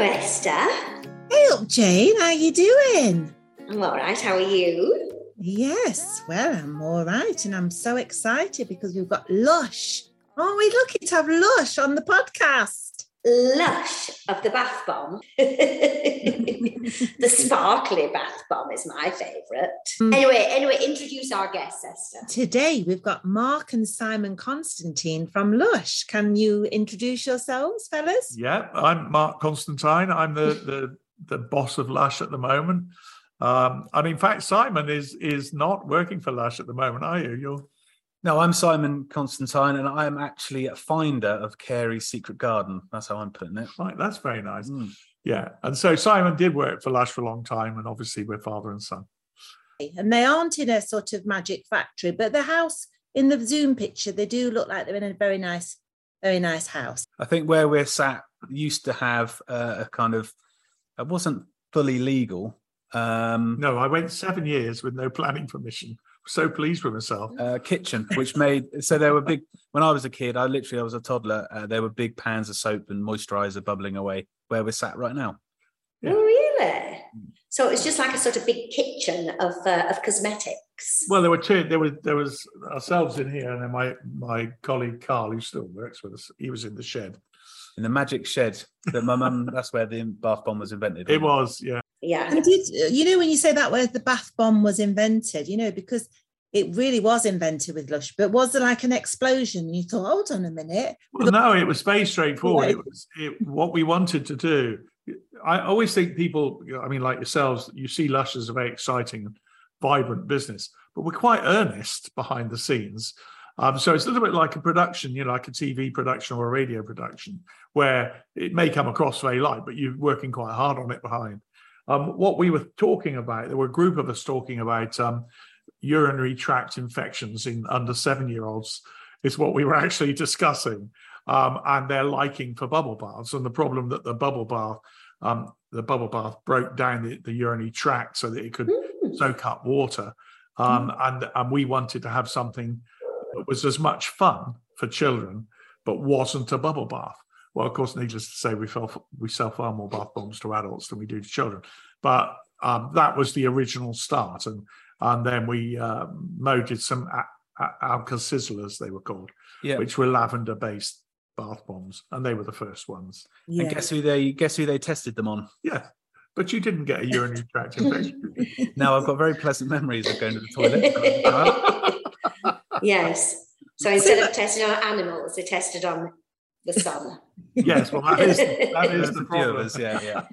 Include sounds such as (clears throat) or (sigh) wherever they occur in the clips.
Hello, Esther. Hey up, Jane. How are you doing? I'm all right. How are you? Yes, well, I'm all right, and I'm so excited because we've got Lush. Aren't we lucky to have Lush on the podcast? Lush of the bath bomb. (laughs) the sparkly bath bomb is my favourite. Mm. Anyway, anyway, introduce our guests, Esther. Today we've got Mark and Simon Constantine from Lush. Can you introduce yourselves, fellas? Yeah, I'm Mark Constantine. I'm the the, the boss of Lush at the moment. Um, and in fact, Simon is is not working for Lush at the moment, are you? You're No, I'm Simon Constantine, and I am actually a finder of Carey's Secret Garden. That's how I'm putting it. right. That's very nice. Mm. Yeah, and so Simon did work for Lush for a long time, and obviously we're father and son. And they aren't in a sort of magic factory, but the house in the Zoom picture, they do look like they're in a very nice, very nice house. I think where we're sat used to have uh, a kind of it wasn't fully legal. Um, No, I went seven years with no planning permission. So pleased with myself. uh, kitchen, which made so there were big. When I was a kid, I literally I was a toddler. Uh, there were big pans of soap and moisturizer bubbling away where we're sat right now. Yeah. Oh, really? So it was just like a sort of big kitchen of uh, of cosmetics. Well, there were two. There was there was ourselves in here, and then my my colleague Carl, who still works with us, he was in the shed. In the magic shed that my mum. (laughs) that's where the bath bomb was invented. It was, yeah. Yeah. And did you know when you say that word the bath bomb was invented, you know, because it really was invented with Lush, but was there like an explosion? You thought, hold on a minute. Well, no, it was very straightforward. Right. It was it, what we wanted to do. I always think people, I mean, like yourselves, you see Lush as a very exciting and vibrant business, but we're quite earnest behind the scenes. Um, so it's a little bit like a production, you know, like a TV production or a radio production, where it may come across very light, but you're working quite hard on it behind. Um, what we were talking about, there were a group of us talking about um, urinary tract infections in under seven year olds, is what we were (laughs) actually discussing um, and their liking for bubble baths and the problem that the bubble bath, um, the bubble bath broke down the, the urinary tract so that it could Mm. soak up water. Um, and, and we wanted to have something that was as much fun for children, but wasn't a bubble bath. Well, of course, needless to say, we, fell, we sell far more bath bombs to adults than we do to children. But um, that was the original start. And, and then we um, molded some a- a- Alka Sizzlers, they were called Yeah. which were lavender based bath bombs, and they were the first ones. Yeah. And guess who they guess who they tested them on? Yeah, but you didn't get a urinary tract infection. did you? Now I've got very pleasant memories of going to the toilet. (laughs) yes. So instead of testing on animals, they tested on the son. Yes, well, that is that (laughs) There's the a of problem. us, yeah, yeah.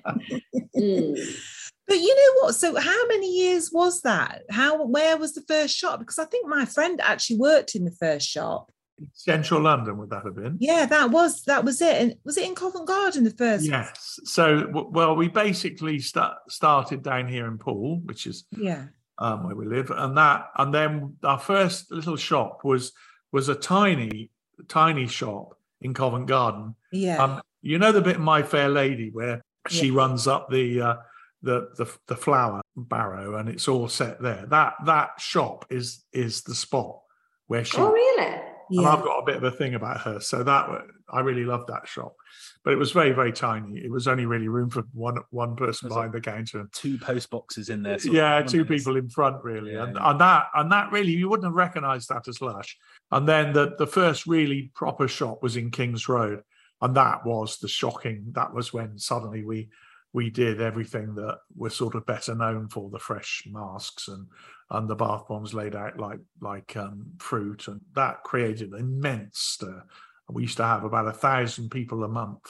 Mm. (laughs) But you know what? So how many years was that? How where was the first shop? Because I think my friend actually worked in the first shop. Central London would that have been? Yeah, that was that was it. And was it in Covent Garden the first? Yes. So, well, we basically start, started down here in Poole, which is Yeah. um, where we live, and that, and then our first little shop was was a tiny, tiny shop in Covent Garden, Yeah. Um, you know the bit in My Fair Lady where she runs up the uh, the the the flower barrow and it's all set there. That that shop is is the spot where she. Oh, really? And. I've got a bit of a thing about her, so that I really loved that shop, but it was very very tiny. It was only really room for one one person Was it- behind the counter. Two post boxes in there. sort of, Yeah, two it? people in front, really, Yeah, and yeah. and that and that really you wouldn't have recognised that as Lush. And then the the first really proper shop was in Kings Road, and that was the shocking. That was when suddenly we we did everything that we're sort of better known for the fresh masks and and the bath bombs laid out like like um, fruit, and that created an immense stir. We used to have about a thousand people a month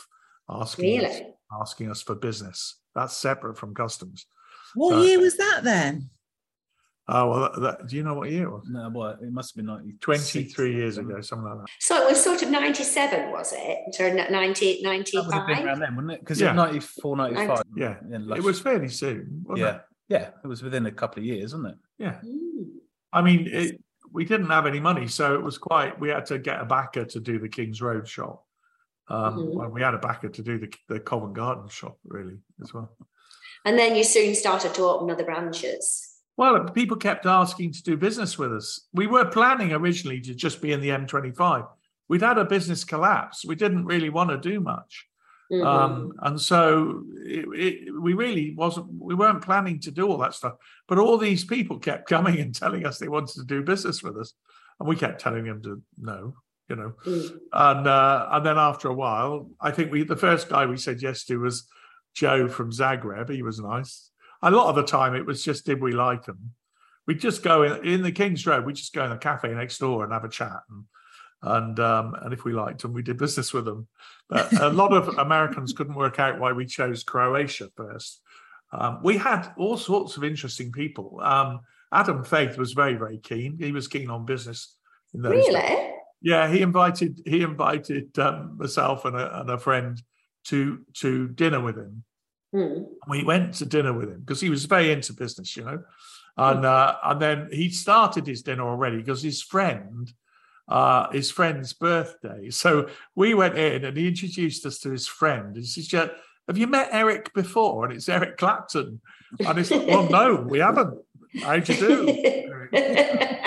asking us, asking us for business. That's separate from customs. What uh, year was that then? Oh well, that, that, do you know what year it was? No, what? It must have been like 23 years ago, something like that. So it was sort of 97, was it? Or 90, That would have been around then, wouldn't it? Because Yeah. it was 94, 95. Yeah, in it was fairly soon, wasn't Yeah. it? Yeah, it was within a couple of years, wasn't it? Yeah. Mm. I mean, it, we didn't have any money, so it was quite. We had to get a backer to do the King's Road shop. Um, Mhm. well, we had a backer to do the the Covent Garden shop, really, as well. And then you soon started to open other branches. Well, people kept asking to do business with us. We were planning originally to just be in the M25. We'd had a business collapse. We didn't really want to do much. Mhm. Um, and so it, it, we really wasn't, we weren't planning to do all that stuff. But all these people kept coming and telling us they wanted to do business with us. And we kept telling them to no, you know. Mm. And uh, and then after a while, I think we the first guy we said yes to was Joe from Zagreb. He was nice. A lot of the time, it was just did we like them? We'd just go in, in the King's Road. We'd just go in a cafe next door and have a chat, and and um, and if we liked them, we did business with them. But a (laughs) lot of Americans couldn't work out why we chose Croatia first. Um, we had all sorts of interesting people. Um, Adam Faith was very very keen. He was keen on business. In those days. Really? Yeah, he invited he invited um, myself and a, and a friend to to dinner with him. Mm. We went to dinner with him because he was very into business, you know, and uh, and then he started his dinner already because his friend, uh, his friend's birthday. (laughs) So we went in and he introduced us to his friend. He says, "Yeah, "Have you met Eric before?" And it's Eric Clapton. And it's like, "Well, no, we haven't. How'd you do?" (laughs)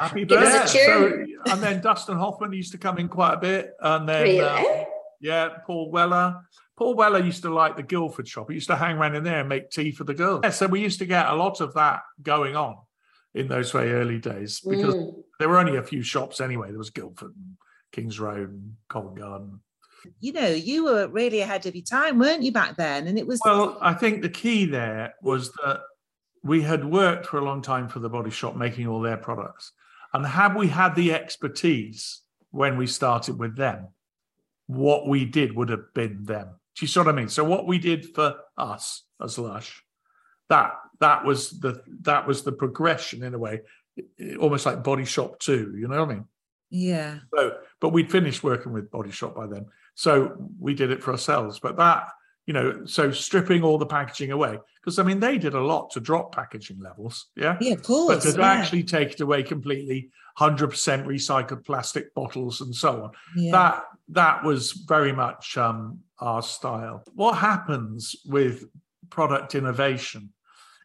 Happy Give us a birthday. So, and then Dustin Hoffman used to come in quite a bit. And then, really? uh, yeah, Paul Weller. Paul Weller used to like the Guildford shop. He used to hang around in there and make tea for the girls. Yeah, so we used to get a lot of that going on in those very early days because Mm. there were only a few shops anyway. There was Guildford and Kings Road and Covent Garden. You know, you were really ahead of your time, weren't you, back then? And it was Well, I think the key there was that we had worked for a long time for the body shop making all their products. And had we had the expertise when we started with them, what we did would have been them. Do you see what I mean? So what we did for us as Lush, that that was the that was the progression in a way, almost like Body Shop 2, you know what I mean? yeah. So, but we'd finished working with Body Shop by then. So we did it for ourselves. But that, you know, so stripping all the packaging away, because I mean, they did a lot to drop packaging levels. Yeah. Yeah, of course. But to yeah. actually take it away completely, 100% recycled plastic bottles and so on, yeah. that that was very much um, our style. What happens with product innovation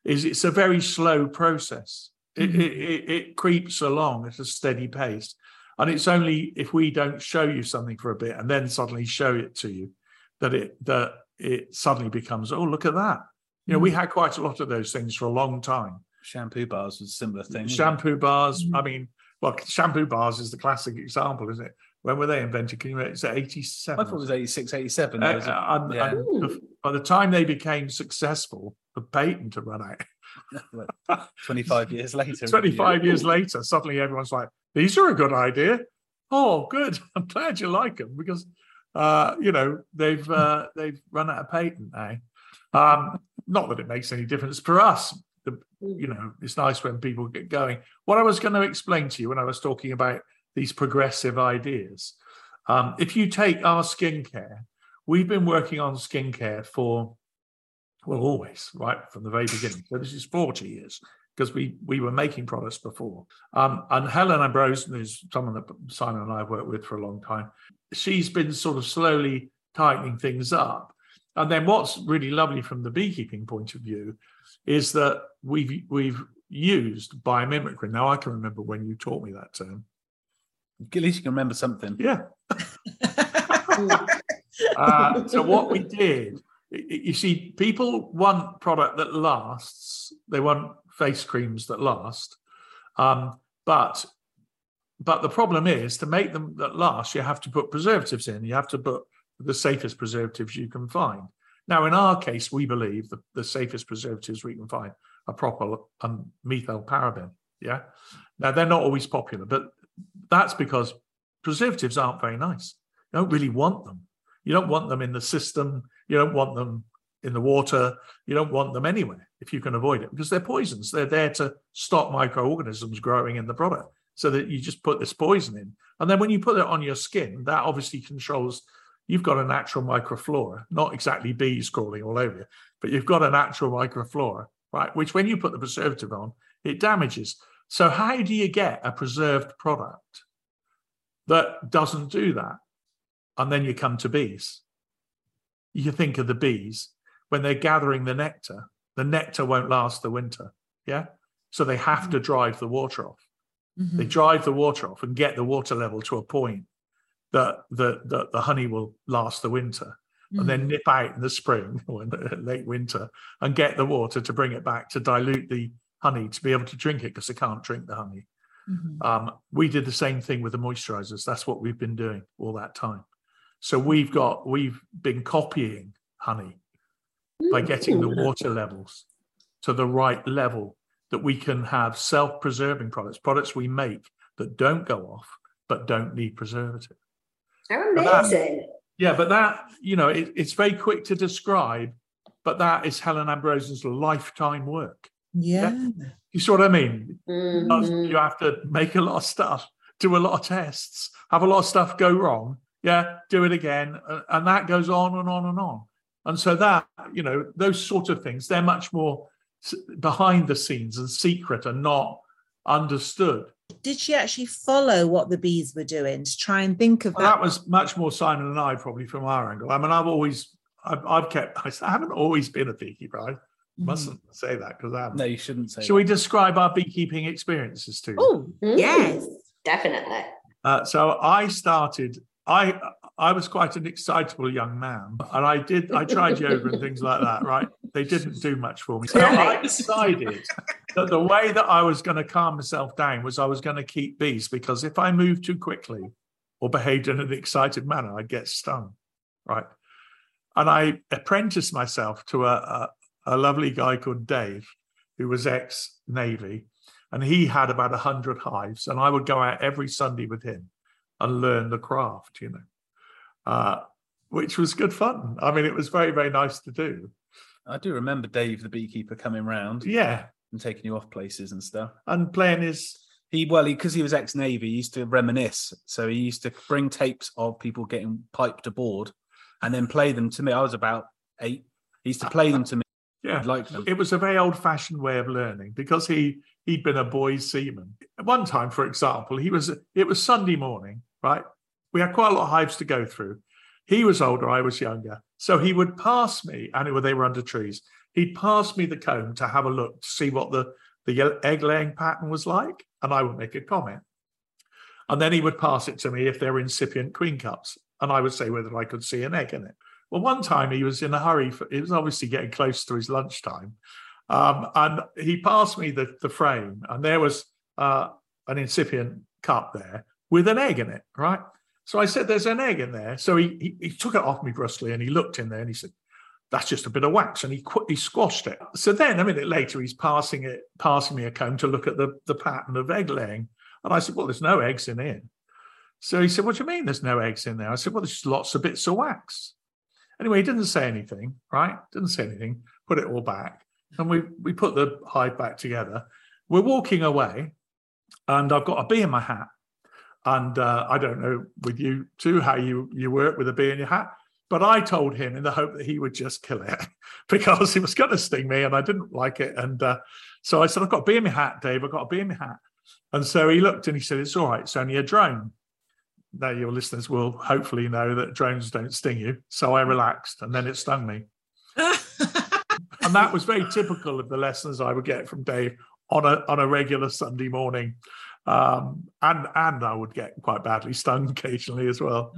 is it's a very slow process. It, Mhm. it, it, it creeps along at a steady pace. And it's only if we don't show you something for a bit and then suddenly show it to you that it that it suddenly becomes, oh, look at that. You know, we had quite a lot of those things for a long time. Shampoo bars was a similar thing. Shampoo bars. Mhm. I mean, well, shampoo bars is the classic example, isn't it? When were they invented? Can you remember? It's I 87. thought it was 86, 87. Uh, was a- and- yeah. and by the time they became successful, the patent had run out. (laughs) 25 years later. 25 years later, suddenly everyone's like, these are a good idea. Oh, good. (laughs) I'm glad you like them because, uh, you know, they've uh, (laughs) they've run out of patent now. Um, not that it makes any difference for us. The, you know, it's nice when people get going. What I was going to explain to you when I was talking about these progressive ideas, um, if you take our skincare, we've been working on skincare for, well, always, right from the very beginning. So this is 40 years because we we were making products before. Um, and Helen Ambrose, who's someone that Simon and I have worked with for a long time, she's been sort of slowly tightening things up. And then what's really lovely from the beekeeping point of view is that we've we've used biomimicry. Now I can remember when you taught me that term. At least you can remember something. Yeah. (laughs) (laughs) Uh, so what we did, you see, people want product that lasts. They want face creams that last. Um, but but the problem is to make them that last, you have to put preservatives in. You have to put the safest preservatives you can find. Now, in our case, we believe the, the safest preservatives we can find are proper um, methyl paraben. Yeah. Now they're not always popular, but that's because preservatives aren't very nice. You don't really want them. You don't want them in the system. You don't want them in the water. You don't want them anywhere if you can avoid it because they're poisons. They're there to stop microorganisms growing in the product so that you just put this poison in. And then when you put it on your skin, that obviously controls. You've got a natural microflora, not exactly bees crawling all over you, but you've got a natural microflora, right? Which when you put the preservative on, it damages. So how do you get a preserved product that doesn't do that? And then you come to bees. You think of the bees when they're gathering the nectar, the nectar won't last the winter. Yeah. So they have to drive the water off. Mhm. They drive the water off and get the water level to a point that the, that the honey will last the winter. and then nip out in the spring (laughs) or in the late winter and get the water to bring it back to dilute the honey to be able to drink it because they can't drink the honey. Mhm. Um, we did the same thing with the moisturizers. That's what we've been doing all that time. So we've got we've been copying honey by getting the water levels to the right level that we can have self-preserving products, products we make that don't go off but don't need preservative. How But that- amazing. Yeah, but that you know it, it's very quick to describe, but that is Helen Ambrose's lifetime work. Yeah. You see what I mean? Because Mhm. You have to make a lot of stuff, do a lot of tests, have a lot of stuff go wrong. Yeah, do it again, and that goes on and on and on. And so that you know those sort of things, they're much more behind the scenes and secret and not understood. Did she actually follow what the bees were doing to try and think of Well, that? that was much more Simon and I probably from our angle. I mean, I've always, I've, I've kept, (laughs) I haven't always been a beekeeper. I Mhm. mustn't say that because I haven't. No, you shouldn't say. Shall we describe our beekeeping experiences to you? Oh, Mm, yes. Definitely. Uh, so I started. I I was quite an excitable young man, and I did. I tried yoga and things like that. Right? They didn't do much for me. So I decided that the way that I was going to calm myself down was I was going to keep bees because if I moved too quickly or behaved in an excited manner, I'd get stung. Right? And I apprenticed myself to a, a, a lovely guy called Dave, who was ex Navy, and he had about a hundred hives, and I would go out every Sunday with him and learn the craft, you know, uh, which was good fun. I mean, it was very, very nice to do. I do remember Dave, the beekeeper, coming round Yeah, and taking you off places and stuff. and playing his He well, because he, was ex-navy, he used to reminisce. So he used to bring tapes of people getting piped aboard, and then play them to me. I was about eight. He used to play them to me. Yeah. I'd like them. It was a very old-fashioned way of learning because he he'd been a boy seaman. At one time, for example, he was. It was Sunday morning, right? We had quite a lot of hives to go through. He was older, I was younger, so he would pass me, and it, they were under trees. He'd pass me the comb to have a look to see what the the egg laying pattern was like, and I would make a comment. And then he would pass it to me if they were incipient queen cups, and I would say whether I could see an egg in it. Well, one time he was in a hurry. For, it was obviously getting close to his lunchtime, um, and he passed me the, the frame, and there was uh, an incipient cup there with an egg in it, right? So I said, "There's an egg in there." So he, he he took it off me brusquely, and he looked in there, and he said, "That's just a bit of wax," and he qu- he squashed it. So then a minute later, he's passing it, passing me a comb to look at the the pattern of egg laying, and I said, "Well, there's no eggs in it." So he said, "What do you mean there's no eggs in there?" I said, "Well, there's just lots of bits of wax." Anyway, he didn't say anything, right? Didn't say anything. Put it all back, and we we put the hive back together. We're walking away, and I've got a bee in my hat. And uh, I don't know with you too how you you work with a bee in your hat, but I told him in the hope that he would just kill it (laughs) because he was going to sting me, and I didn't like it. And uh, so I said, "I've got a bee in my hat, Dave. I've got a bee in my hat." And so he looked and he said, "It's all right. It's only a drone." Now your listeners will hopefully know that drones don't sting you. So I relaxed, and then it stung me. And that was very typical of the lessons I would get from Dave on a on a regular Sunday morning. Um, and and I would get quite badly stung (laughs) occasionally as well.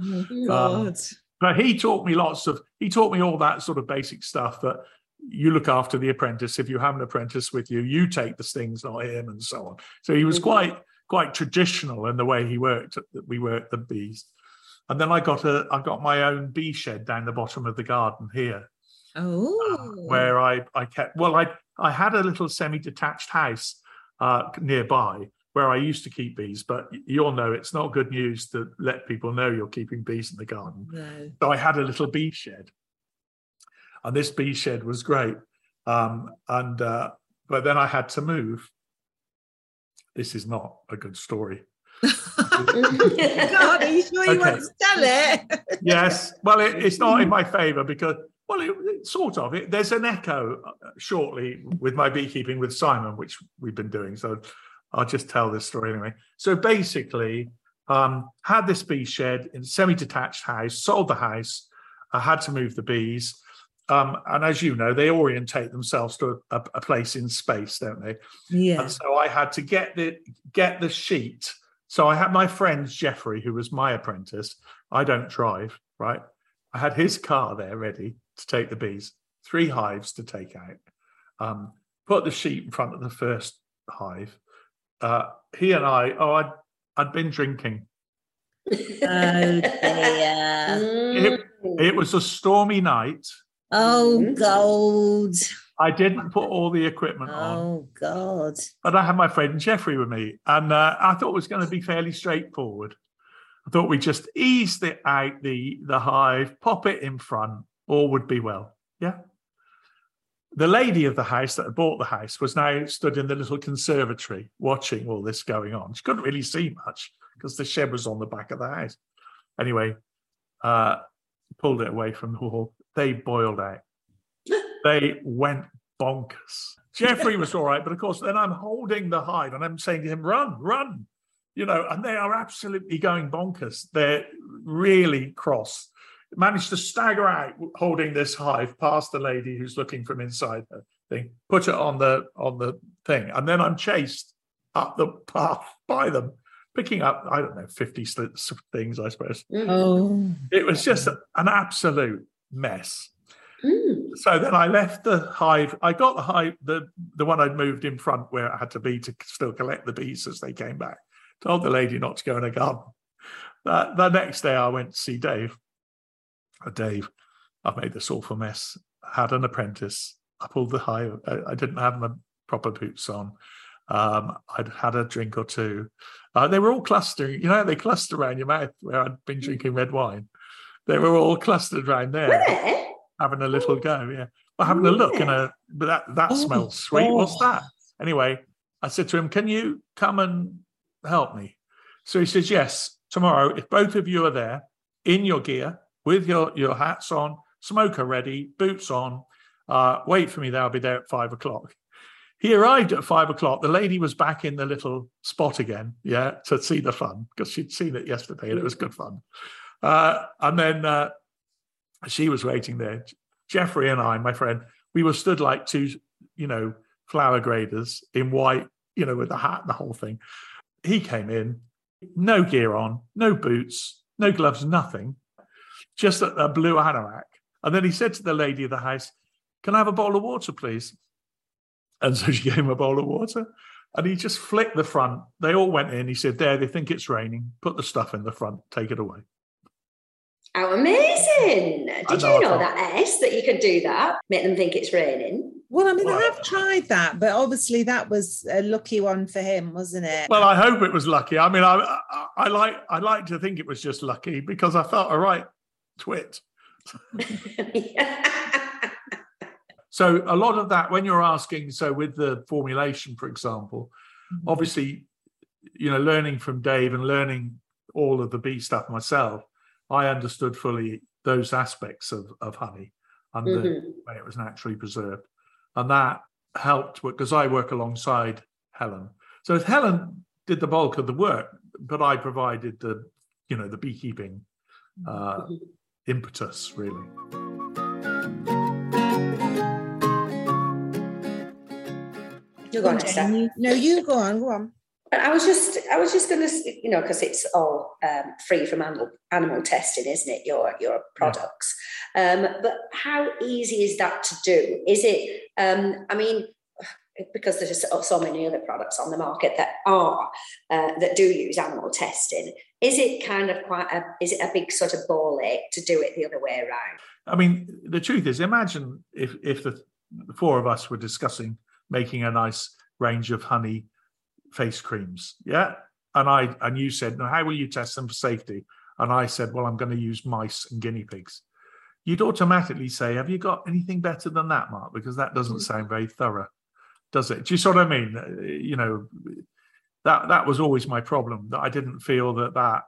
God. But he taught me lots of he taught me all that sort of basic stuff that you look after the apprentice. If you have an apprentice with you, you take the stings, not him, and so on. So he was quite quite traditional in the way he worked. That we worked the bees. And then I got a I got my own bee shed down the bottom of the garden here oh. where I, I kept well I I had a little semi-detached house uh, nearby where I used to keep bees, but you all know it's not good news to let people know you're keeping bees in the garden. No. So I had a little bee shed, and this bee shed was great. Um, and uh, but then I had to move. This is not a good story. (laughs) God, are you sure you Okay. want to tell it? yes well it, it's not in (laughs) my favor because well it, it sort of it, there's an echo uh, shortly with my beekeeping with simon which we've been doing so i'll just tell this story anyway so basically um had this bee shed in a semi-detached house sold the house i had to move the bees um, and as you know, they orientate themselves to a, a place in space, don't they? Yeah. And so I had to get the get the sheet. So I had my friend Jeffrey, who was my apprentice. I don't drive, right? I had his car there ready to take the bees, three hives to take out. Um, put the sheet in front of the first hive. Uh, he and I, oh, I'd, I'd been drinking. Oh dear. Mm. It was a stormy night. Oh Mhm. gold. I didn't put all the equipment on, Oh God. but I had my friend Jeffrey with me, and uh, I thought it was going to be fairly straightforward. I thought we just eased it out the the hive, pop it in front, all would be well. Yeah. The lady of the house that had bought the house was now stood in the little conservatory watching all this going on. She couldn't really see much because the shed was on the back of the house. Anyway, uh, pulled it away from the wall. They boiled out. They went bonkers. Jeffrey was all right, but of course, then I'm holding the hive and I'm saying to him, run, run, you know, and they are absolutely going bonkers. They're really cross. Managed to stagger out holding this hive past the lady who's looking from inside the thing, put it on the on the thing, and then I'm chased up the path by them, picking up, I don't know, 50 things, I suppose. Mm. Oh. It was just an absolute mess. Mm. So then I left the hive. I got the hive, the the one I'd moved in front where it had to be to still collect the bees as they came back. Told the lady not to go in a garden. That the next day I went to see Dave. Uh, Dave, I've made this awful mess. Had an apprentice. I pulled the hive. I, I didn't have my proper boots on. Um, I'd had a drink or two. Uh, they were all clustering. You know, they cluster around your mouth where I'd been drinking red wine. They were all clustered around there having a little go. Yeah, well, having a look and a but that that Oh, smells sweet. What's oh. that? Anyway, I said to him, "Can you come and help me?" So he says, "Yes, tomorrow. If both of you are there in your gear with your your hats on, smoker ready, boots on, uh, wait for me. there. I'll be there at five o'clock." He arrived at five o'clock. The lady was back in the little spot again, yeah, to see the fun because she'd seen it yesterday and it was good fun. Uh, and then uh, she was waiting there. Jeffrey and I, my friend, we were stood like two, you know, flower graders in white, you know, with the hat and the whole thing. He came in, no gear on, no boots, no gloves, nothing, just a, a blue anorak. And then he said to the lady of the house, Can I have a bowl of water, please? And so (laughs) she gave him a bowl of water. And he just flicked the front. They all went in. He said, There, they think it's raining. Put the stuff in the front, take it away. How amazing! Did know, you know that, S, that you could do that? Make them think it's raining. Well, I mean, I have tried that, but obviously that was a lucky one for him, wasn't it? Well, I hope it was lucky. I mean, I, I, I like I like to think it was just lucky because I felt a right twit. (laughs) So a lot of that, when you're asking, so with the formulation, for example, mm-hmm. obviously, you know, learning from Dave and learning all of the bee stuff myself, I understood fully those aspects of, of honey and the Mhm. way it was naturally preserved. And that helped because I work alongside Helen. So Helen did the bulk of the work, but I provided the, you know, the beekeeping uh, Mhm. impetus really. You're going to Jane, you- No, you go on, go on. I was just, I was just going to, you know, because it's all um, free from animal animal testing, isn't it? Your your products, um, but how easy is that to do? Is it? Um, I mean, (sighs) because there's so, so many other products on the market that are uh, that do use animal testing. Is it kind of quite a? Is it a big sort of ball ache to do it the other way around? I mean, the truth is, imagine if if the, the four of us were discussing making a nice range of honey face creams, yeah, and I and you said, "No, how will you test them for safety?" And I said, "Well, I'm going to use mice and guinea pigs." You'd automatically say, "Have you got anything better than that, Mark?" Because that doesn't sound very thorough, does it? Do you see what I mean? Uh, You know, that that was always my problem that I didn't feel that that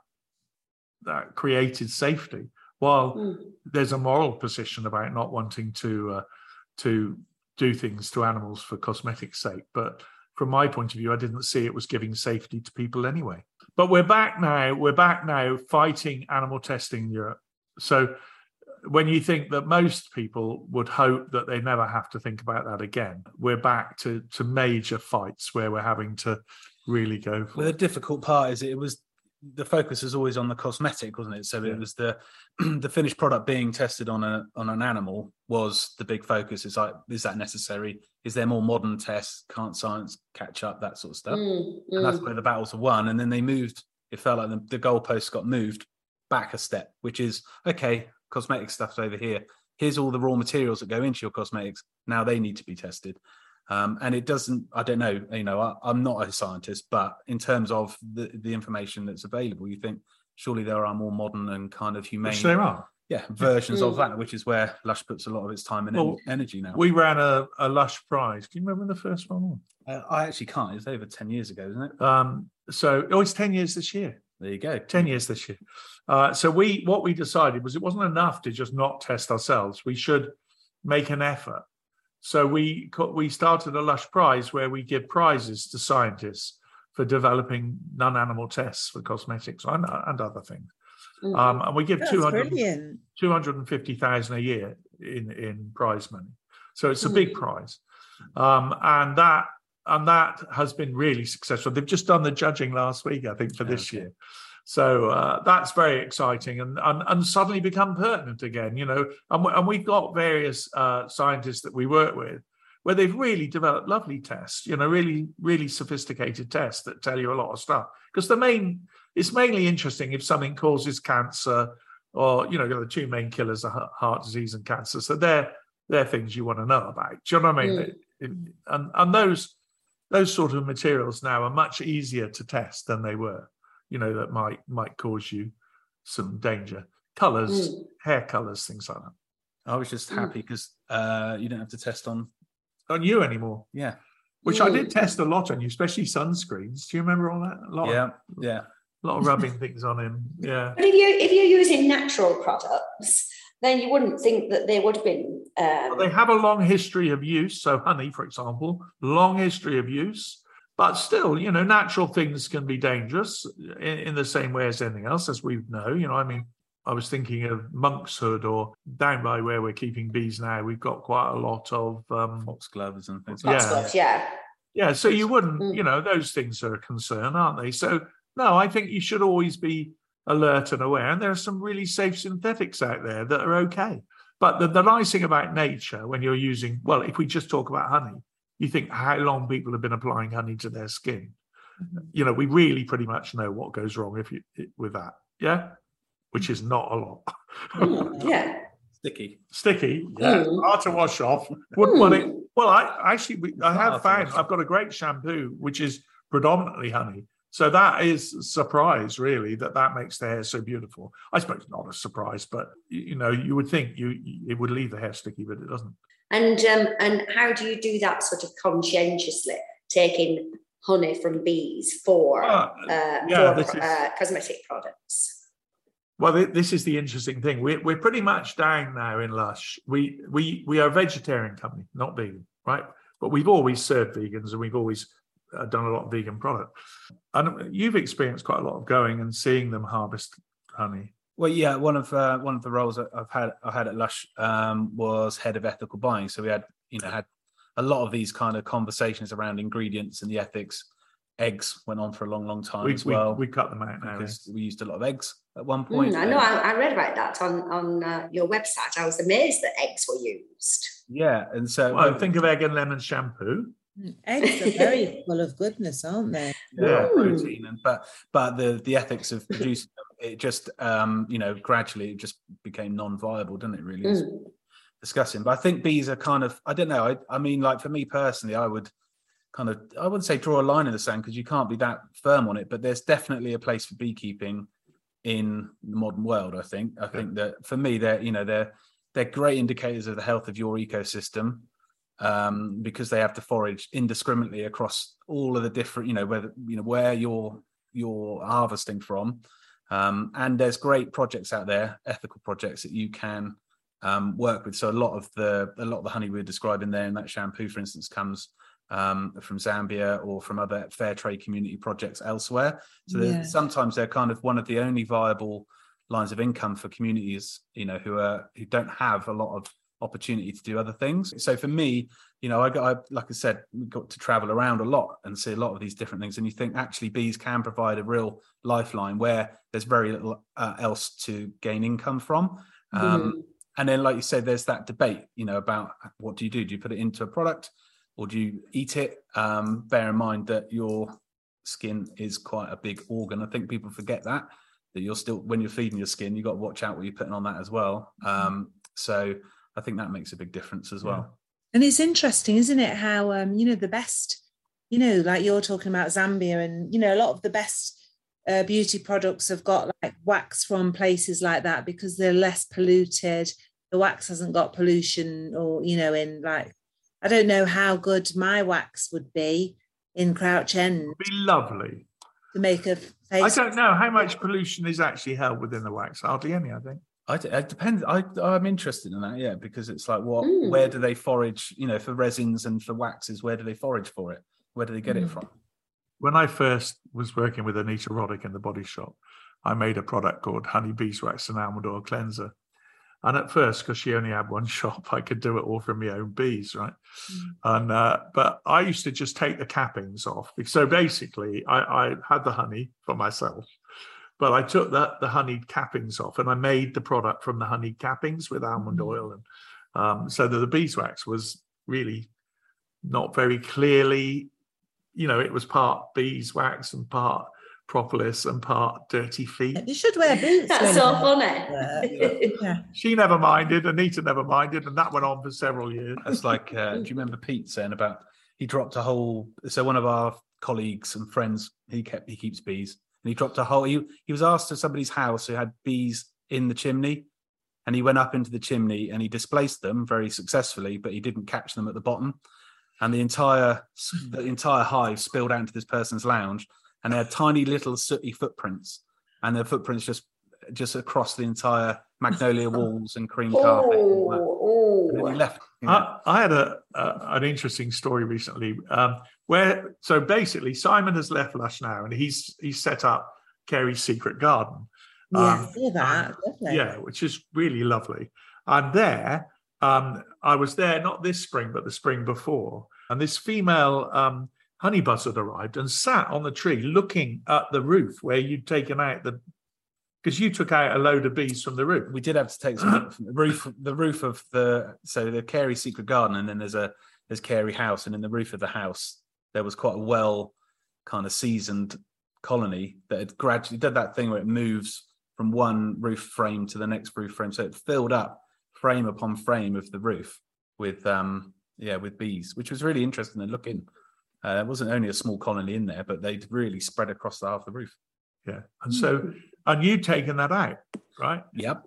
that created safety. While Mm. there's a moral position about not wanting to uh, to do things to animals for cosmetic sake but from my point of view i didn't see it was giving safety to people anyway. But we're back now we're back now fighting animal testing in europe. So when you think that most people would hope that they never have to think about that again we're back to to major fights where we're having to really go for Well, the difficult part is it was the focus is always on the cosmetic, wasn't it? So Yeah. it was the (clears throat) the finished product being tested on a on an animal was the big focus. It's like, is that necessary? Is there more modern tests? Can't science catch up? That sort of stuff. Mm, And that's mm. where the battles were won. And then they moved. It felt like the, the goalposts got moved back a step, which is okay. Cosmetic stuff's over here. Here's all the raw materials that go into your cosmetics. Now they need to be tested. Um, and it doesn't. I don't know. You know, I, I'm not a scientist, but in terms of the the information that's available, you think surely there are more modern and kind of humane, Which there are. yeah, versions of Mm. that, which is where Lush puts a lot of its time and Well, energy now. We ran a, a Lush prize. Do you remember the first one? Uh, I actually can't. It's over ten years ago, isn't it? Um, so, oh, it's 10 years this year. There you go. 10 years this year. Uh, so we what we decided was it wasn't enough to just not test ourselves. We should make an effort. So we we started a Lush Prize where we give prizes to scientists for developing non-animal tests for cosmetics and, and other things. Mm. Um, and we give That's 200, 250,000 a year in in prize money. So it's a big Mm. prize. Um, and that and that has been really successful. They've just done the judging last week, I think, for this Okay. year. So uh, that's very exciting and, and and suddenly become pertinent again, you know. And, and we've got various uh, scientists that we work with where they've really developed lovely tests, you know, really really sophisticated tests that tell you a lot of stuff. Because the main it's mainly interesting if something causes cancer or you know the two main killers are heart- heart disease and cancer. So they're they're things you want to know about. Do you know what I mean? Mm. It- it- and and those those sort of materials now are much easier to test than they were. You know that might might cause you some danger. Colors, Mm. hair colors, things like that. I was just Mm. happy because uh, you don't have to test on. On you anymore, Yeah, which I did Mm. test a lot on you, especially sunscreens. Do you remember all that? A lot, yeah, of, yeah. A lot of rubbing things on him. Yeah. But if you if you're using natural products, then you wouldn't think that they would have been. Um, Well, they have a long history of use. So honey, for example, long history of use. But still, you know, natural things can be dangerous in, in the same way as anything else, as we know. You know, I mean, I was thinking of Monkshood or down by where we're keeping bees now. We've got quite a lot of um, Foxgloves and things. Yeah. Fox gloves, yeah. yeah, so you wouldn't, Mm. you know, those things are a concern, aren't they? So, no, I think you should always be alert and aware. And there are some really safe synthetics out there that are okay. But the, the nice thing about nature, when you're using, well, if we just talk about honey, you think how long people have been applying honey to their skin. You know, we really pretty much know what goes wrong if you with that. Yeah. Which is not a lot. Mm, yeah. (laughs) Sticky. Sticky, yeah, Mm. hard to wash off. Wouldn't want it. Mm. Well, I actually we, I have found I've got a great shampoo which is predominantly honey. So that is a surprise, really, that that makes the hair so beautiful. I suppose not a surprise, but you know, you would think you it would leave the hair sticky, but it doesn't. And um, and how do you do that sort of conscientiously, taking honey from bees for Well, uh, yeah, for uh, cosmetic products? Well, this is the interesting thing. We're we're pretty much down now in Lush. We we we are a vegetarian company, not vegan, right? But we've always served vegans, and we've always uh, done a lot of vegan product. And you've experienced quite a lot of going and seeing them harvest honey. Well, yeah, one of uh, one of the roles I've had I had at Lush um, was head of ethical buying. So we had you know had a lot of these kind of conversations around ingredients and the ethics. Eggs went on for a long, long time We, as well we cut them out now. because we used a lot of eggs at one point. Mm, I know. I, I read about that on on uh, your website. I was amazed that eggs were used. yeah, and so Well, think of egg and lemon shampoo. Mm, Eggs are very (laughs) full of goodness, aren't they? yeah, Mm. protein and but but the the ethics of producing them, it just um you know gradually it just became non-viable didn't it really as Mm. discussing but i think bees are kind of i don't know i, I mean like for me personally i would kind of i wouldn't say draw a line in the sand because you can't be that firm on it but there's definitely a place for beekeeping in the modern world i think i think that for me they're you know they're they're great indicators of the health of your ecosystem um, because they have to forage indiscriminately across all of the different, you know, whether you know where you're you're harvesting from. Um, and there's great projects out there, ethical projects that you can um, work with. So a lot of the a lot of the honey we're describing there in that shampoo, for instance, comes um, from Zambia or from other fair trade community projects elsewhere. So Yeah. sometimes they're kind of one of the only viable lines of income for communities, you know, who are who don't have a lot of opportunity to do other things. So for me, you know, I got, I, like I said, we got to travel around a lot and see a lot of these different things. And you think actually bees can provide a real lifeline where there's very little uh, else to gain income from. Um, mm. And then, like you said, there's that debate, you know, about what do you do? Do you put it into a product or do you eat it? Um, bear in mind that your skin is quite a big organ. I think people forget that that you're still when you're feeding your skin, you've got to watch out what you're putting on that as well. Mm-hmm. Um, so I think that makes a big difference as well. And it's interesting, isn't it? How um, you know the best, you know, like you're talking about Zambia, and you know, a lot of the best uh, beauty products have got like wax from places like that because they're less polluted. The wax hasn't got pollution, or you know, in like I don't know how good my wax would be in Crouch End. It'd be lovely to make a face. I don't know how much pollution is actually held within the wax. Hardly any, I think. I, it depends. I, I'm interested in that, yeah, because it's like, what, mm. where do they forage? You know, for resins and for waxes, where do they forage for it? Where do they get mm. it from? When I first was working with Anita Roddick in the body shop, I made a product called Honey Beeswax and Almond Oil Cleanser. And at first, because she only had one (laughs) shop, I could do it all from my own bees, right? Mm. And uh, but I used to just take the cappings off. So basically, I, I had the honey for myself, but I took the the honeyed cappings off, and I made the product from the honeyed cappings with almond mm. oil, and um, so that the beeswax was really not very clearly, you know, it was part beeswax and part propolis and part dirty feet. You should wear boots. That's so funny. yeah. She never minded. Anita never minded, and that went on for several years. That's like, uh, do you remember Pete saying about he dropped a whole? So one of our colleagues and friends, he kept he keeps bees, and he dropped a whole. He he was asked to somebody's house who had bees in the chimney, and he went up into the chimney and he displaced them very successfully, but he didn't catch them at the bottom. And the entire the entire hive spilled out into this person's lounge, and they had tiny little sooty footprints, and their footprints just just across the entire magnolia (laughs) walls and cream carpet. Oh, and. And he left. You know. I, I, had a, a, an interesting story recently um, where so basically Simon has left Lush now and he's he's set up Carey's Secret Garden. Yeah, um, that. yeah, which is really lovely. And there, um, I was there not this spring but the spring before, and this female um, honey buzzard arrived and sat on the tree looking at the roof where you'd taken out the because you took out a load of bees from the roof. We did have to take some from the roof, the roof of the so the Carey Secret Garden, and then there's a there's Carey House, and in the roof of the house there was quite a well kind of seasoned colony that had gradually did that thing where it moves from one roof frame to the next roof frame, so it filled up frame upon frame of the roof with um yeah with bees, which was really interesting and looking. Uh, it wasn't only a small colony in there, but they'd really spread across the half the roof. Yeah. And so, and you'd taken that out, right? Yep.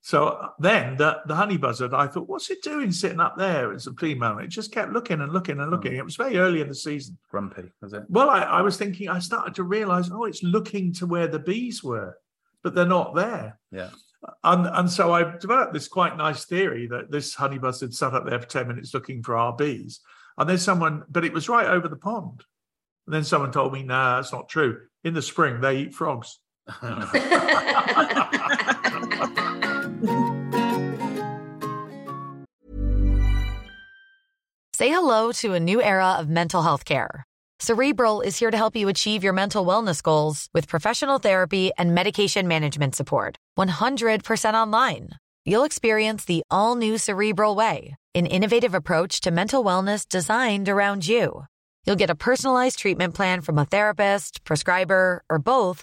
So then the, the honey buzzard, I thought, what's it doing sitting up there as a female? It just kept looking and looking and looking. Oh. It was very early in the season. Grumpy, was it? Well, I, I was thinking, I started to realize, oh, it's looking to where the bees were, but they're not there. Yeah. And, and so I developed this quite nice theory that this honey buzzard sat up there for 10 minutes looking for our bees. And then someone, but it was right over the pond. And then someone told me, nah, that's not true. In the spring, they eat frogs. (laughs) Say hello to a new era of mental health care. Cerebral is here to help you achieve your mental wellness goals with professional therapy and medication management support. 100% online. You'll experience the all new Cerebral Way, an innovative approach to mental wellness designed around you. You'll get a personalized treatment plan from a therapist, prescriber, or both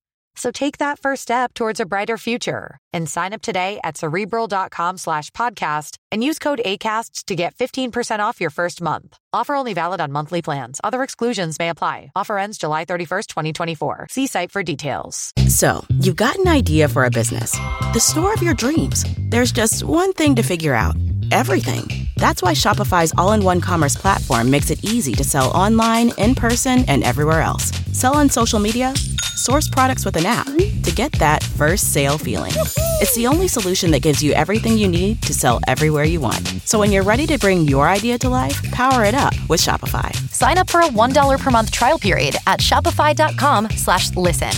So take that first step towards a brighter future and sign up today at cerebral.com slash podcast and use code ACasts to get 15% off your first month. Offer only valid on monthly plans. Other exclusions may apply. Offer ends July 31st, 2024. See site for details. So you've got an idea for a business, the store of your dreams. There's just one thing to figure out everything. That's why Shopify's all in one commerce platform makes it easy to sell online, in person, and everywhere else. Sell on social media source products with an app to get that first sale feeling. It's the only solution that gives you everything you need to sell everywhere you want. So when you're ready to bring your idea to life, power it up with Shopify. Sign up for a $1 per month trial period at shopify.com slash listen.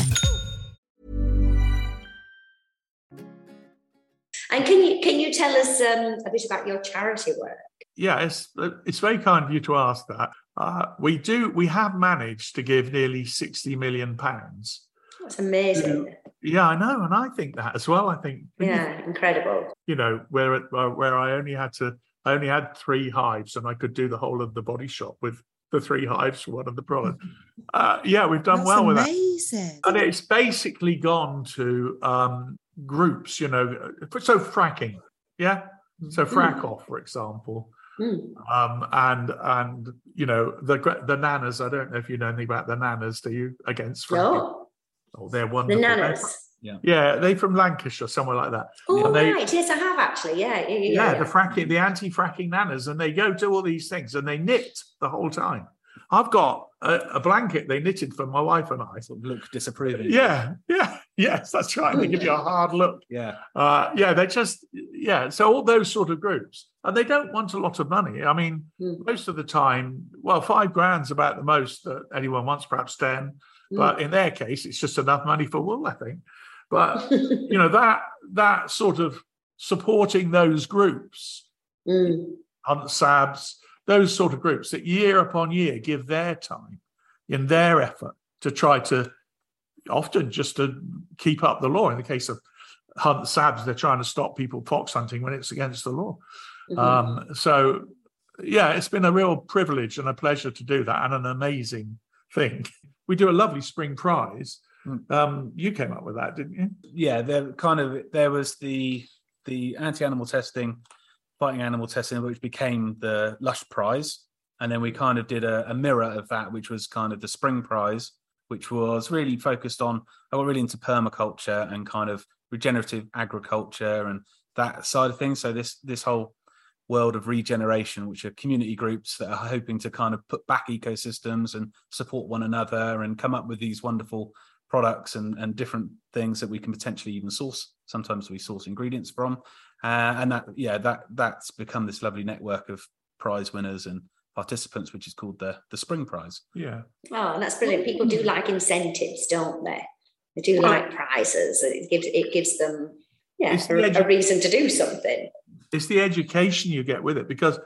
And can you can you tell us um, a bit about your charity work? Yeah, it's it's very kind of you to ask that. Uh, we do we have managed to give nearly sixty million pounds. That's amazing. Yeah, I know, and I think that as well. I think yeah, incredible. You know, where it, where I only had to, I only had three hives, and I could do the whole of the body shop with the three hives for one of the products. (laughs) Uh, yeah, we've done That's well with that. amazing. that, and it's basically gone to um, groups. You know, so fracking, yeah. So frack off, for example, Mm. um, and and you know the gra- the nanas. I don't know if you know anything about the nanas. Do you against fracking? No, Oh, they're one. the wonderful. They're nanas. fr- Yeah, they from Lancashire, somewhere like that. Oh, they- right. Yes, I have actually. Yeah, yeah, yeah. yeah, yeah. the fracking, the anti-fracking nanas, and they go do all these things, and they knit the whole time. I've got a, a blanket they knitted for my wife and I. Sort of look disapproving. Yeah, yeah, yes, that's right. They give you a hard look. Yeah. Uh, yeah, they just yeah. So all those sort of groups, and they don't want a lot of money. I mean, Mm. most of the time, well, five grand's about the most that anyone wants, perhaps ten. Mm. But in their case, it's just enough money for wool, I think. But (laughs) you know that that sort of supporting those groups Mm. Hunt Sabs, those sort of groups that year upon year give their time in their effort to try to often just to keep up the law. In the case of Hunt Sabs, they're trying to stop people fox hunting when it's against the law. Mhm. Um, so, yeah, it's been a real privilege and a pleasure to do that and an amazing thing. We do a lovely spring prize. Mm. Um, you came up with that, didn't you? yeah there kind of there was the the anti-animal testing fighting animal testing which became the lush prize. And then we kind of did a, a mirror of that which was kind of the spring prize which was really focused on i got really into permaculture and kind of regenerative agriculture and that side of things. So this this whole world of regeneration which are community groups that are hoping to kind of put back ecosystems and support one another and come up with these wonderful products and, and different things that we can potentially even source. Sometimes we source ingredients from, uh, and that yeah that that's become this lovely network of prize winners and participants, which is called the the Spring Prize. Yeah. Oh, that's brilliant. People do like incentives, don't they? They do Well- like prizes. It gives it gives them yeah It's a, the a reason to do something. it's the education you get with it because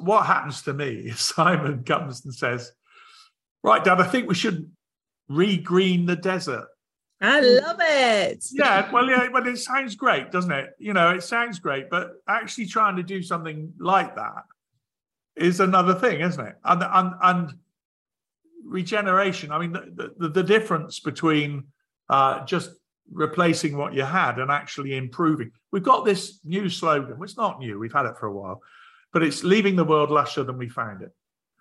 what happens to me (laughs) is Simon comes and says, Right, Dad, I think we should re-green the desert. I love it. Yeah, well, yeah, but it sounds great, doesn't it? You know, it sounds great, but actually trying to do something like that is another thing, isn't it? And and and regeneration. I mean, the the, the difference between uh, just replacing what you had and actually improving. We've got this new slogan. It's not new. We've had it for a while, but it's leaving the world lusher than we found it.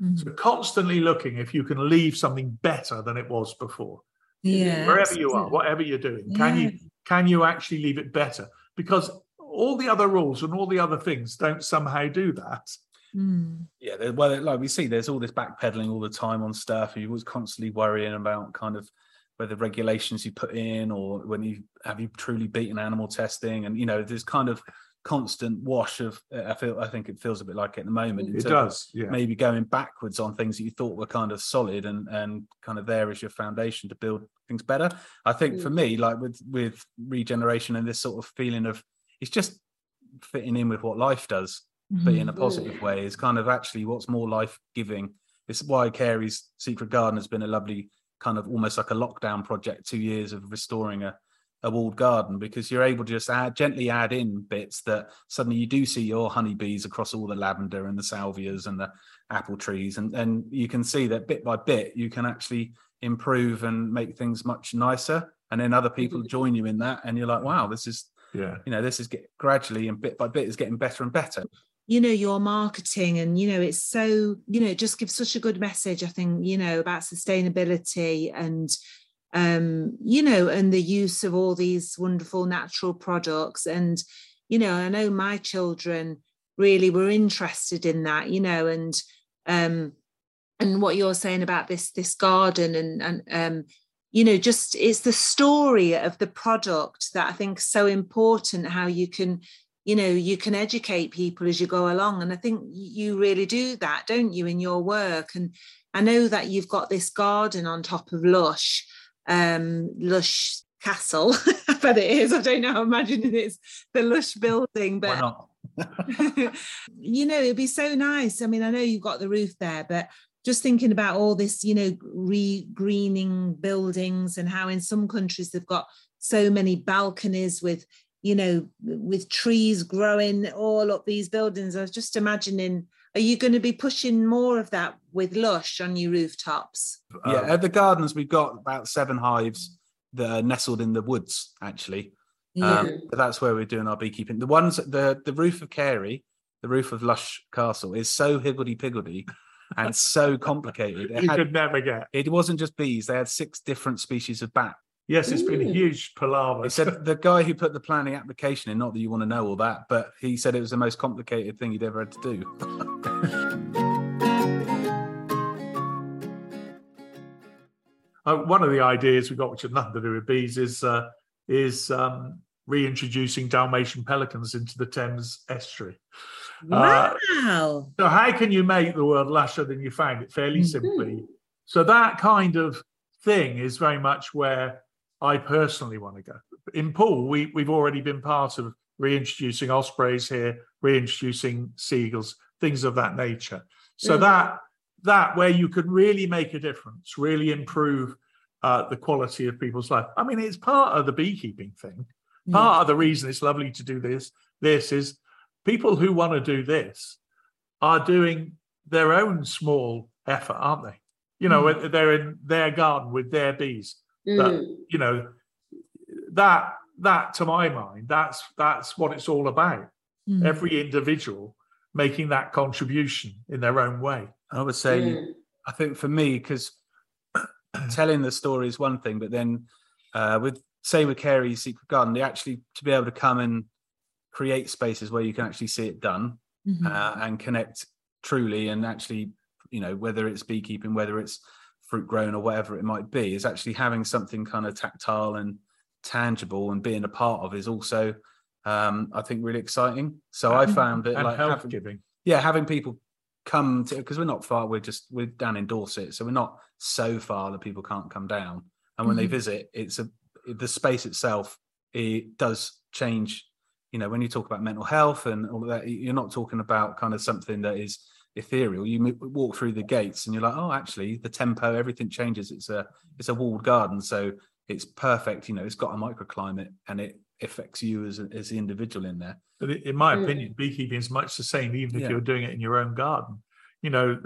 Mm. So constantly looking if you can leave something better than it was before Yeah. wherever you are, whatever you're doing, can you can you actually leave it better? Because all the other rules and all the other things don't somehow do that. Mm. Yeah, well, like we see, there's all this backpedaling all the time on stuff. and You're always constantly worrying about kind of whether regulations you put in or when you have you truly beaten animal testing, and you know, there's kind of constant wash of. I feel, I think it feels a bit like it at the moment. It does, yeah. Maybe going backwards on things that you thought were kind of solid and and kind of there as your foundation to build things better. I think for me, like with with regeneration and this sort of feeling of it's just fitting in with what life does but in a Mhm. positive way is kind of actually what's more life giving. It's why Carey's Secret Garden has been a lovely kind of almost like a lockdown project, two years of restoring a, a walled garden because you're able to just add gently add in bits that suddenly you do see your honeybees across all the lavender and the salvias and the apple trees and and you can see that bit by bit you can actually improve and make things much nicer and then other people (laughs) join you in that and you're like wow this is Yeah. you know this is get gradually and bit by bit is getting better and better you know your marketing and you know it's so you know it just gives such a good message i think you know about sustainability and um you know and the use of all these wonderful natural products and you know i know my children really were interested in that you know and um and what you're saying about this this garden and and um you know just it's the story of the product that i think is so important how you can you know you can educate people as you go along. And i think you really do that don't you in your work? And i know that you've got this garden on top of lush um lush castle (laughs) but it is. I don't know how imagine it's the lush building but (laughs) you know it'd be so nice. I mean i know you've got the roof there but just thinking about all this, you know, re-greening buildings and how in some countries they've got so many balconies with, you know, with trees growing all up these buildings. I was just imagining, are you going to be pushing more of that with Lush on your rooftops? Yeah, at the gardens we've got about seven hives that are nestled in the woods, actually. Yeah. Um, that's where we're doing our beekeeping. The ones, the the roof of Carey, the roof of Lush Castle, is so higgledy piggledy and so complicated. It you had, could never get. It wasn't just bees; they had six different species of bat. Yes, it's been a huge palaver. He said the guy who put the planning application in, not that you want to know all that, but he said it was the most complicated thing he'd ever had to do. (laughs) uh, one of the ideas we got, which had nothing to do with bees, is uh, is um, reintroducing Dalmatian pelicans into the Thames estuary. Uh, wow. Uh, so, how can you make the world lusher than you found it? Fairly mm-hmm. simply. So, that kind of thing is very much where I personally want to go. In Poole, we, we've already been part of reintroducing ospreys here, reintroducing seagulls, things of that nature. So, mm. that that where you can really make a difference, really improve uh, the quality of people's life. I mean, it's part of the beekeeping thing. Part of the reason it's lovely to do this, this is people who want to do this are doing their own small effort, aren't they? You know, mm. they're in their garden with their bees. Mm. That, you know, that that to my mind, that's that's what it's all about. Mm. Every individual making that contribution in their own way. I would say, mm. I think for me, because (clears throat) telling the story is one thing, but then uh, with say with Carey's Secret Garden, they actually to be able to come and create spaces where you can actually see it done mm-hmm. uh, and connect truly and actually you know whether it's beekeeping whether it's fruit grown or whatever it might be is actually having something kind of tactile and tangible and being a part of is also um, i think really exciting so i found that like having, giving yeah having people come to because we're not far we're just we're down in dorset so we're not so far that people can't come down and when mm-hmm. they visit it's a the space itself it does change you know when you talk about mental health and all that you're not talking about kind of something that is ethereal you walk through the gates and you're like oh actually the tempo everything changes it's a it's a walled garden so it's perfect you know it's got a microclimate and it affects you as, a, as the individual in there but in my mm. opinion beekeeping is much the same even if yeah. you're doing it in your own garden you know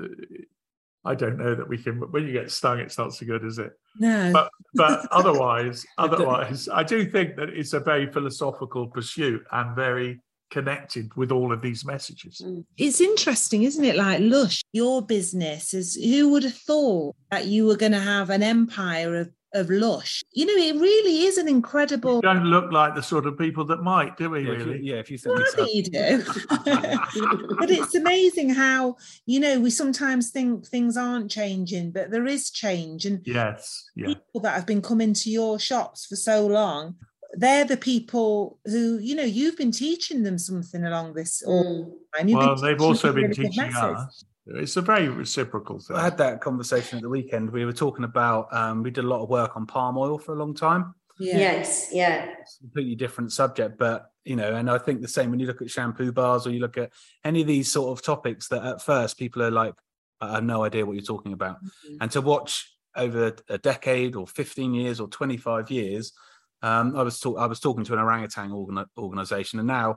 I don't know that we can. When you get stung, it's not so good, is it? No. But but (laughs) otherwise, otherwise, I do think that it's a very philosophical pursuit and very connected with all of these messages. Mm. It's interesting, isn't it? Like Lush, your business is. Who would have thought that you were going to have an empire of of Lush. You know, it really is an incredible. We don't look like the sort of people that might, do we? Yeah, really? If you, yeah, if you think well, so. you do. (laughs) but it's amazing how you know we sometimes think things aren't changing, but there is change, and yes, yeah. people that have been coming to your shops for so long. They're the people who, you know, you've been teaching them something along this. Mm. Well, they've also been teaching us. It's a very reciprocal thing. I had that conversation at the weekend. We were talking about um, we did a lot of work on palm oil for a long time. Yeah. Yes, yeah. It's a completely different subject, but you know, and I think the same when you look at shampoo bars or you look at any of these sort of topics that at first people are like, I have no idea what you're talking about. Mm-hmm. And to watch over a decade or 15 years or 25 years, um, I was talk- I was talking to an orangutan organ- organization, and now I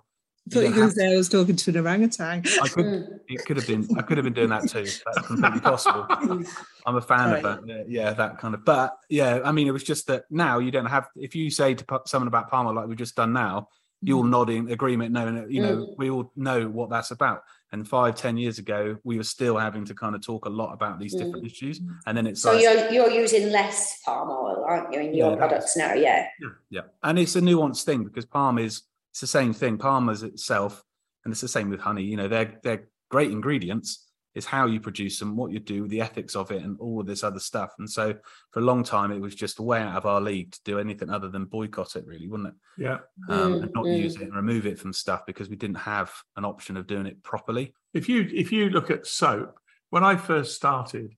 thought you were going to say I was talking to an orangutan. I could, it could have been. I could have been doing that too. That's completely possible. (laughs) I'm a fan Sorry. of that. Yeah, that kind of. But yeah, I mean, it was just that now you don't have. If you say to someone about palm oil like we've just done now, you all mm. nodding agreement, knowing you know mm. we all know what that's about. And five, ten years ago, we were still having to kind of talk a lot about these different mm. issues. And then it's so like, you're you're using less palm oil, aren't you, in your yeah, products now? Yeah. yeah, yeah, and it's a nuanced thing because palm is it's the same thing. Palmer's itself, and it's the same with honey. You know, they're they're great ingredients, It's how you produce them, what you do, the ethics of it, and all of this other stuff. And so for a long time, it was just way out of our league to do anything other than boycott it, really, wouldn't it? Yeah. Um, Mm, and not mm. use it and remove it from stuff because we didn't have an option of doing it properly. if you if you look at soap when i first started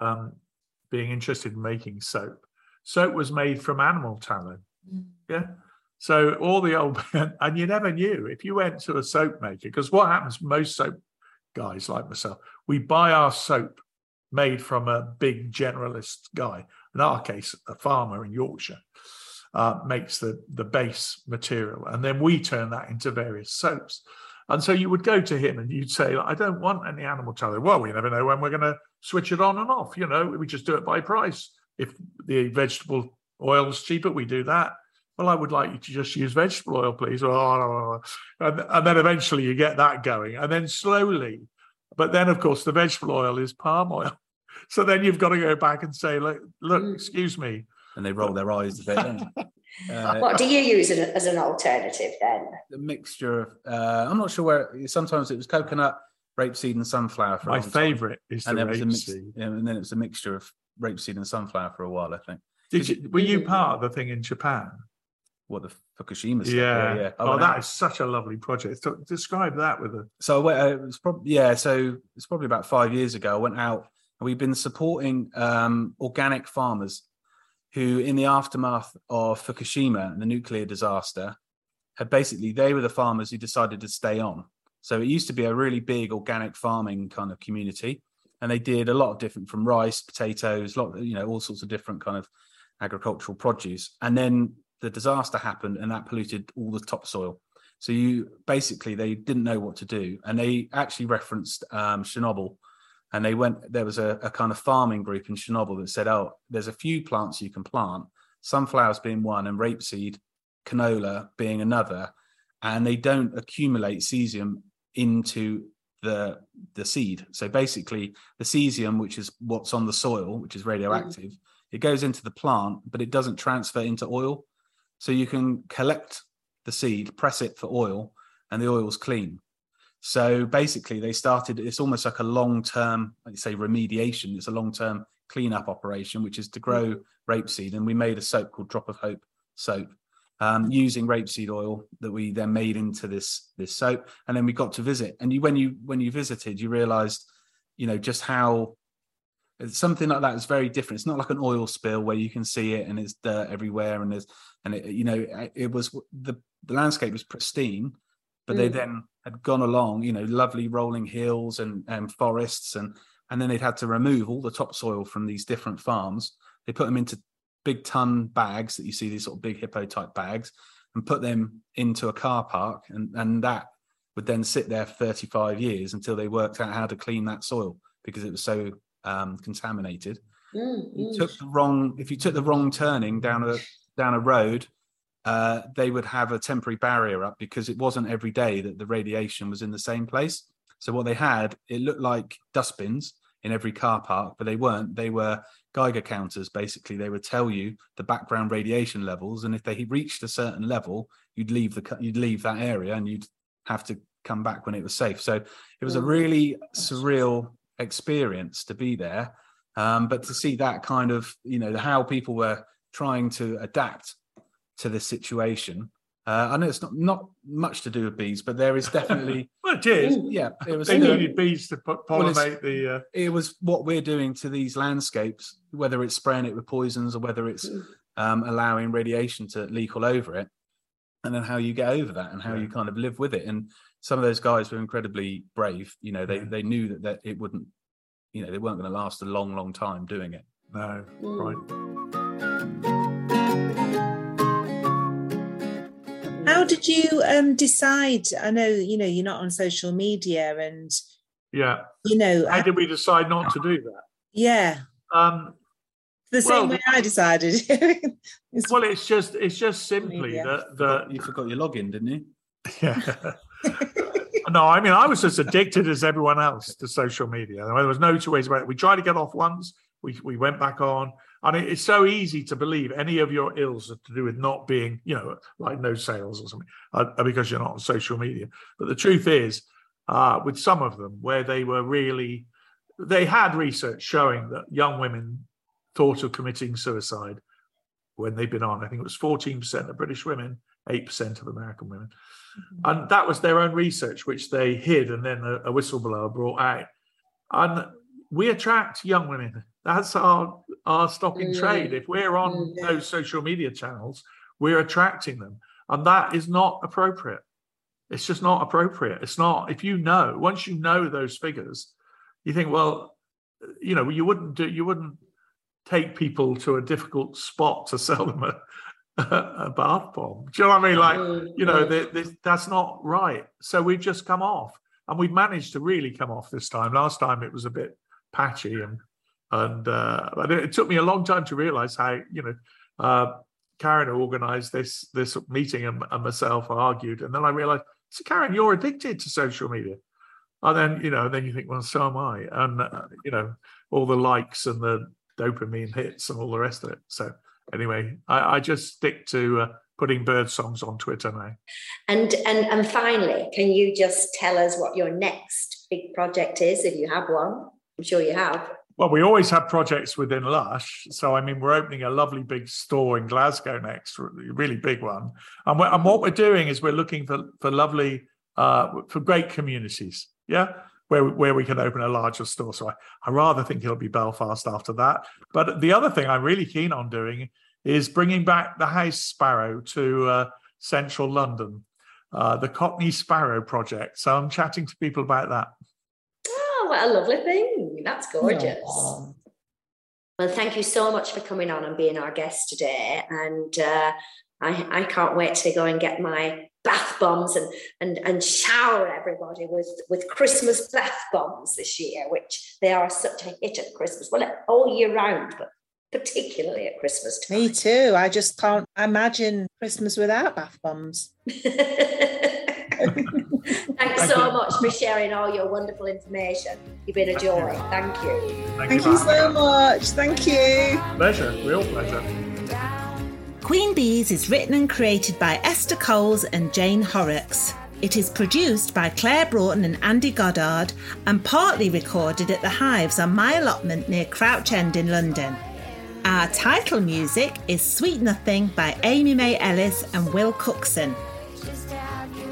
um, being interested in making soap soap was made from animal tallow yeah so all the old (laughs) and you never knew if you went to a soap maker because what happens most soap guys like myself we buy our soap made from a big generalist guy in our case a farmer in yorkshire uh, makes the the base material and then we turn that into various soaps and so you would go to him and you'd say, I don't want any animal tallow. Well, we never know when we're going to switch it on and off. You know, we just do it by price. If the vegetable oil is cheaper, we do that. Well, I would like you to just use vegetable oil, please. And, and then eventually you get that going. And then slowly, but then, of course, the vegetable oil is palm oil. (laughs) So then you've got to go back and say, look, look Mm. excuse me. And they roll their eyes a bit. don't? (laughs) Uh, What do you use as, as an alternative then? a mixture of uh, I'm not sure where sometimes it was coconut, rapeseed, and sunflower for My favorite is the and then it mix, rapeseed. and then it was a mixture of rapeseed and sunflower for a while, I think. Did you, were you part of the thing in Japan? What the Fukushima stuff? Yeah. yeah. I Oh, went that out- is such a lovely project. So Describe that with a so I went, uh, it was probably yeah, so it's probably about five years ago. I went out and we've been supporting um, organic farmers who, in the aftermath of Fukushima and the nuclear disaster, had basically they were the farmers who decided to stay on. So it used to be a really big organic farming kind of community, and they did a lot of different from rice, potatoes, lot you know all sorts of different kind of agricultural produce. And then the disaster happened, and that polluted all the topsoil. So you basically they didn't know what to do, and they actually referenced um, Chernobyl, and they went. There was a, a kind of farming group in Chernobyl that said, "Oh, there's a few plants you can plant, sunflowers being one, and rapeseed, canola being another, and they don't accumulate cesium into the the seed. So basically, the cesium, which is what's on the soil, which is radioactive, it goes into the plant, but it doesn't transfer into oil. So you can collect the seed, press it for oil, and the oil's clean. So basically, they started. It's almost like a long-term, like you say, remediation. It's a long-term cleanup operation, which is to grow rapeseed, and we made a soap called Drop of Hope soap, um, using rapeseed oil that we then made into this this soap, and then we got to visit. And you, when you when you visited, you realised, you know, just how something like that is very different. It's not like an oil spill where you can see it and it's dirt everywhere, and there's and it, you know, it was the the landscape was pristine, but they Mm. then had gone along, you know, lovely rolling hills and and forests, and and then they'd had to remove all the topsoil from these different farms. They put them into big ton bags that you see these sort of big hippo type bags, and put them into a car park, and and that would then sit there for 35 years until they worked out how to clean that soil because it was so um, contaminated. Mm, you mm. took the wrong if you took the wrong turning down a down a road uh, they would have a temporary barrier up because it wasn't every day that the radiation was in the same place. So what they had it looked like dustbins in every car park but they weren't. They were geiger counters basically. They would tell you the background radiation levels and if they reached a certain level you'd leave the you'd leave that area and you'd have to come back when it was safe. So it was a Mm. really surreal experience to be there um, but to see that kind of you know how people were trying to adapt to this situation uh, i know it's not not much to do with bees but there is definitely (laughs) well, it is. yeah it was They needed bees to po- Well, pollinate the. Uh, it was what we're doing to these landscapes whether it's spraying it with poisons or whether it's Mm. um, allowing radiation to leak all over it and then how you get over that and how Yeah. you kind of live with it and some of those guys were incredibly brave you know they Yeah. they knew that, that it wouldn't you know they weren't going to last a long long time doing it no, Mm. right. How did you um, decide? I know you know you're not on social media, and Yeah. you know, How I- did we decide not to do that? yeah, Um, the Well, same way I decided. (laughs) It's- well, it's just it's just simply Media. that that you forgot your login didn't you (laughs) Yeah. No, I mean, I was as addicted as everyone else to social media. There was no two ways about it. We tried to get off once, we, we went back on. And it, it's so easy to believe any of your ills are to do with not being, you know, like no sales or something, uh, because you're not on social media. But the truth is, uh, with some of them, where they were really they had research showing that young women thought of committing suicide when they've been on. I think it was 14% of British women, 8% of American women. Mm-hmm. And that was their own research, which they hid and then a, a whistleblower brought out. And we attract young women. That's our, our stock in trade. If we're on those social media channels, we're attracting them. And that is not appropriate. It's just not appropriate. It's not, if you know, once you know those figures, you think, well, you know, you wouldn't do, you wouldn't take people to a difficult spot to sell them a, (laughs) a bath bomb. Do you know what I mean? Like, mm, you know, they, they, that's not right. So we've just come off, and we've managed to really come off this time. Last time it was a bit patchy, and and uh, it took me a long time to realise how you know. Uh, Karen organised this this meeting and, and myself argued, and then I realised, so Karen, you're addicted to social media. And then you know, then you think, well, so am I, and uh, you know, all the likes and the dopamine hits and all the rest of it. So anyway, I, I just stick to uh, putting bird songs on Twitter now. And and and finally, can you just tell us what your next big project is, if you have one? I'm sure you have. Well, we always have projects within Lush. So, I mean, we're opening a lovely big store in Glasgow next, really big one. And, and what we're doing is we're looking for, for lovely, uh, for great communities. Yeah where where we can open a larger store. So I, I rather think it'll be Belfast after that. But the other thing I'm really keen on doing is bringing back the house sparrow to uh, central London, uh, the Cockney Sparrow project. So I'm chatting to people about that. Oh, what a lovely thing! That's gorgeous. Oh. Well, thank you so much for coming on and being our guest today. And uh, I, I can't wait to go and get my bath bombs and, and, and shower everybody with, with Christmas bath bombs this year, which they are such a hit at Christmas. Well, all year round, but particularly at Christmas time. Me too. I just can't imagine Christmas without bath bombs. (laughs) Thanks so much for sharing all your wonderful information. You've been a joy. Thank you. Thank, Thank you, you so much. Thank you. Pleasure. Real pleasure. Queen Bees is written and created by Esther Coles and Jane Horrocks. It is produced by Claire Broughton and Andy Goddard and partly recorded at the Hives on my allotment near Crouch End in London. Our title music is Sweet Nothing by Amy May Ellis and Will Cookson.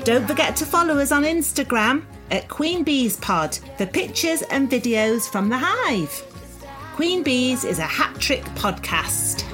Don't forget to follow us on Instagram at Queen Bees Pod for pictures and videos from the Hive. Queen Bees is a hat trick podcast.